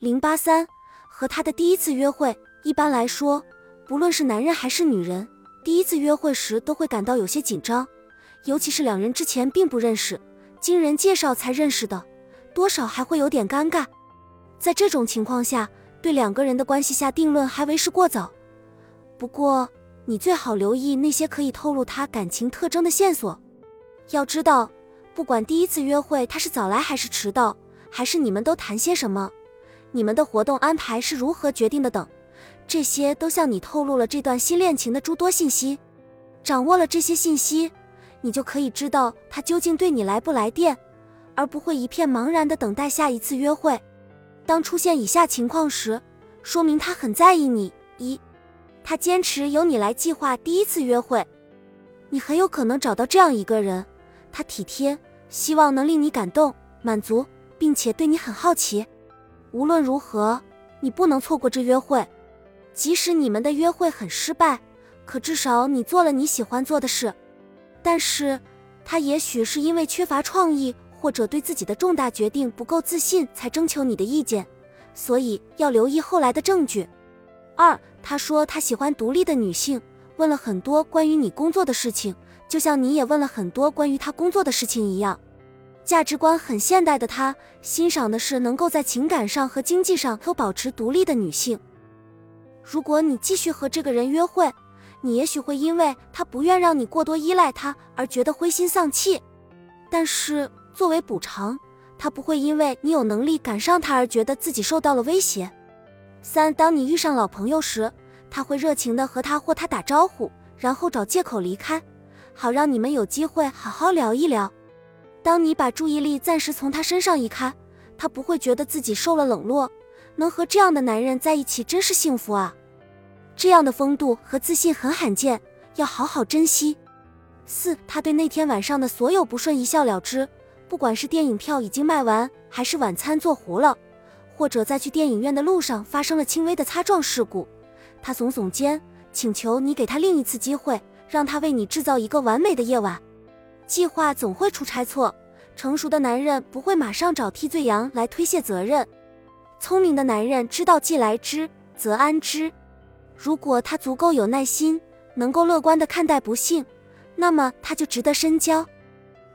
零八三和他的第一次约会，一般来说，不论是男人还是女人，第一次约会时都会感到有些紧张，尤其是两人之前并不认识，经人介绍才认识的，多少还会有点尴尬。在这种情况下，对两个人的关系下定论还为时过早。不过，你最好留意那些可以透露他感情特征的线索。要知道，不管第一次约会他是早来还是迟到，还是你们都谈些什么，你们的活动安排是如何决定的等，这些都向你透露了这段新恋情的诸多信息。掌握了这些信息，你就可以知道他究竟对你来不来电，而不会一片茫然的等待下一次约会。当出现以下情况时，说明他很在意你：一，他坚持由你来计划第一次约会，你很有可能找到这样一个人。他体贴，希望能令你感动、满足，并且对你很好奇。无论如何，你不能错过这约会。即使你们的约会很失败，可至少你做了你喜欢做的事。但是，他也许是因为缺乏创意，或者对自己的重大决定不够自信，才征求你的意见。所以要留意后来的证据。二，他说他喜欢独立的女性，问了很多关于你工作的事情。就像你也问了很多关于他工作的事情一样，价值观很现代的他，欣赏的是能够在情感上和经济上都保持独立的女性。如果你继续和这个人约会，你也许会因为他不愿让你过多依赖他而觉得灰心丧气，但是作为补偿，他不会因为你有能力赶上他而觉得自己受到了威胁。三，当你遇上老朋友时，他会热情的和他或他打招呼，然后找借口离开。好让你们有机会好好聊一聊。当你把注意力暂时从他身上移开，他不会觉得自己受了冷落。能和这样的男人在一起真是幸福啊！这样的风度和自信很罕见，要好好珍惜。四，他对那天晚上的所有不顺一笑了之，不管是电影票已经卖完，还是晚餐做糊了，或者在去电影院的路上发生了轻微的擦撞事故，他耸耸肩，请求你给他另一次机会。让他为你制造一个完美的夜晚。计划总会出差错，成熟的男人不会马上找替罪羊来推卸责任。聪明的男人知道既来之则安之。如果他足够有耐心，能够乐观地看待不幸，那么他就值得深交。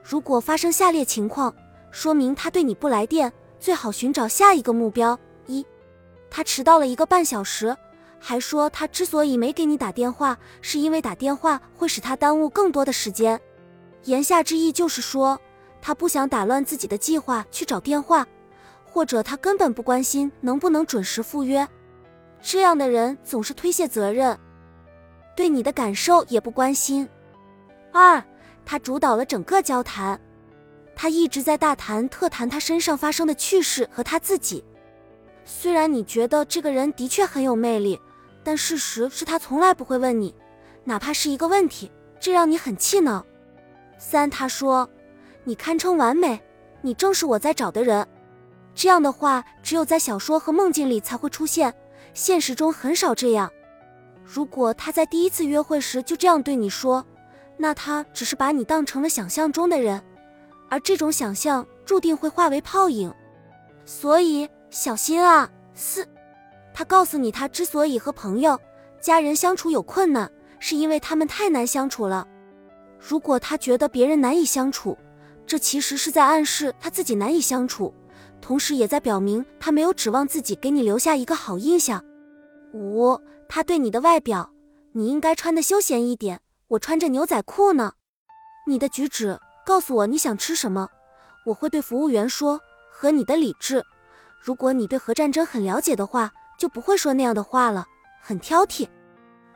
如果发生下列情况，说明他对你不来电，最好寻找下一个目标：一，他迟到了一个半小时。还说他之所以没给你打电话，是因为打电话会使他耽误更多的时间。言下之意就是说，他不想打乱自己的计划去找电话，或者他根本不关心能不能准时赴约。这样的人总是推卸责任，对你的感受也不关心。二，他主导了整个交谈，他一直在大谈特谈他身上发生的趣事和他自己。虽然你觉得这个人的确很有魅力。但事实是他从来不会问你，哪怕是一个问题，这让你很气恼。三，他说，你堪称完美，你正是我在找的人。这样的话，只有在小说和梦境里才会出现，现实中很少这样。如果他在第一次约会时就这样对你说，那他只是把你当成了想象中的人，而这种想象注定会化为泡影。所以小心啊。四。他告诉你，他之所以和朋友、家人相处有困难，是因为他们太难相处了。如果他觉得别人难以相处，这其实是在暗示他自己难以相处，同时也在表明他没有指望自己给你留下一个好印象。五，他对你的外表，你应该穿的休闲一点，我穿着牛仔裤呢。你的举止告诉我你想吃什么，我会对服务员说。和你的理智，如果你对核战争很了解的话。就不会说那样的话了，很挑剔。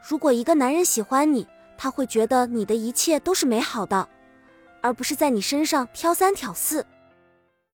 如果一个男人喜欢你，他会觉得你的一切都是美好的，而不是在你身上挑三挑四。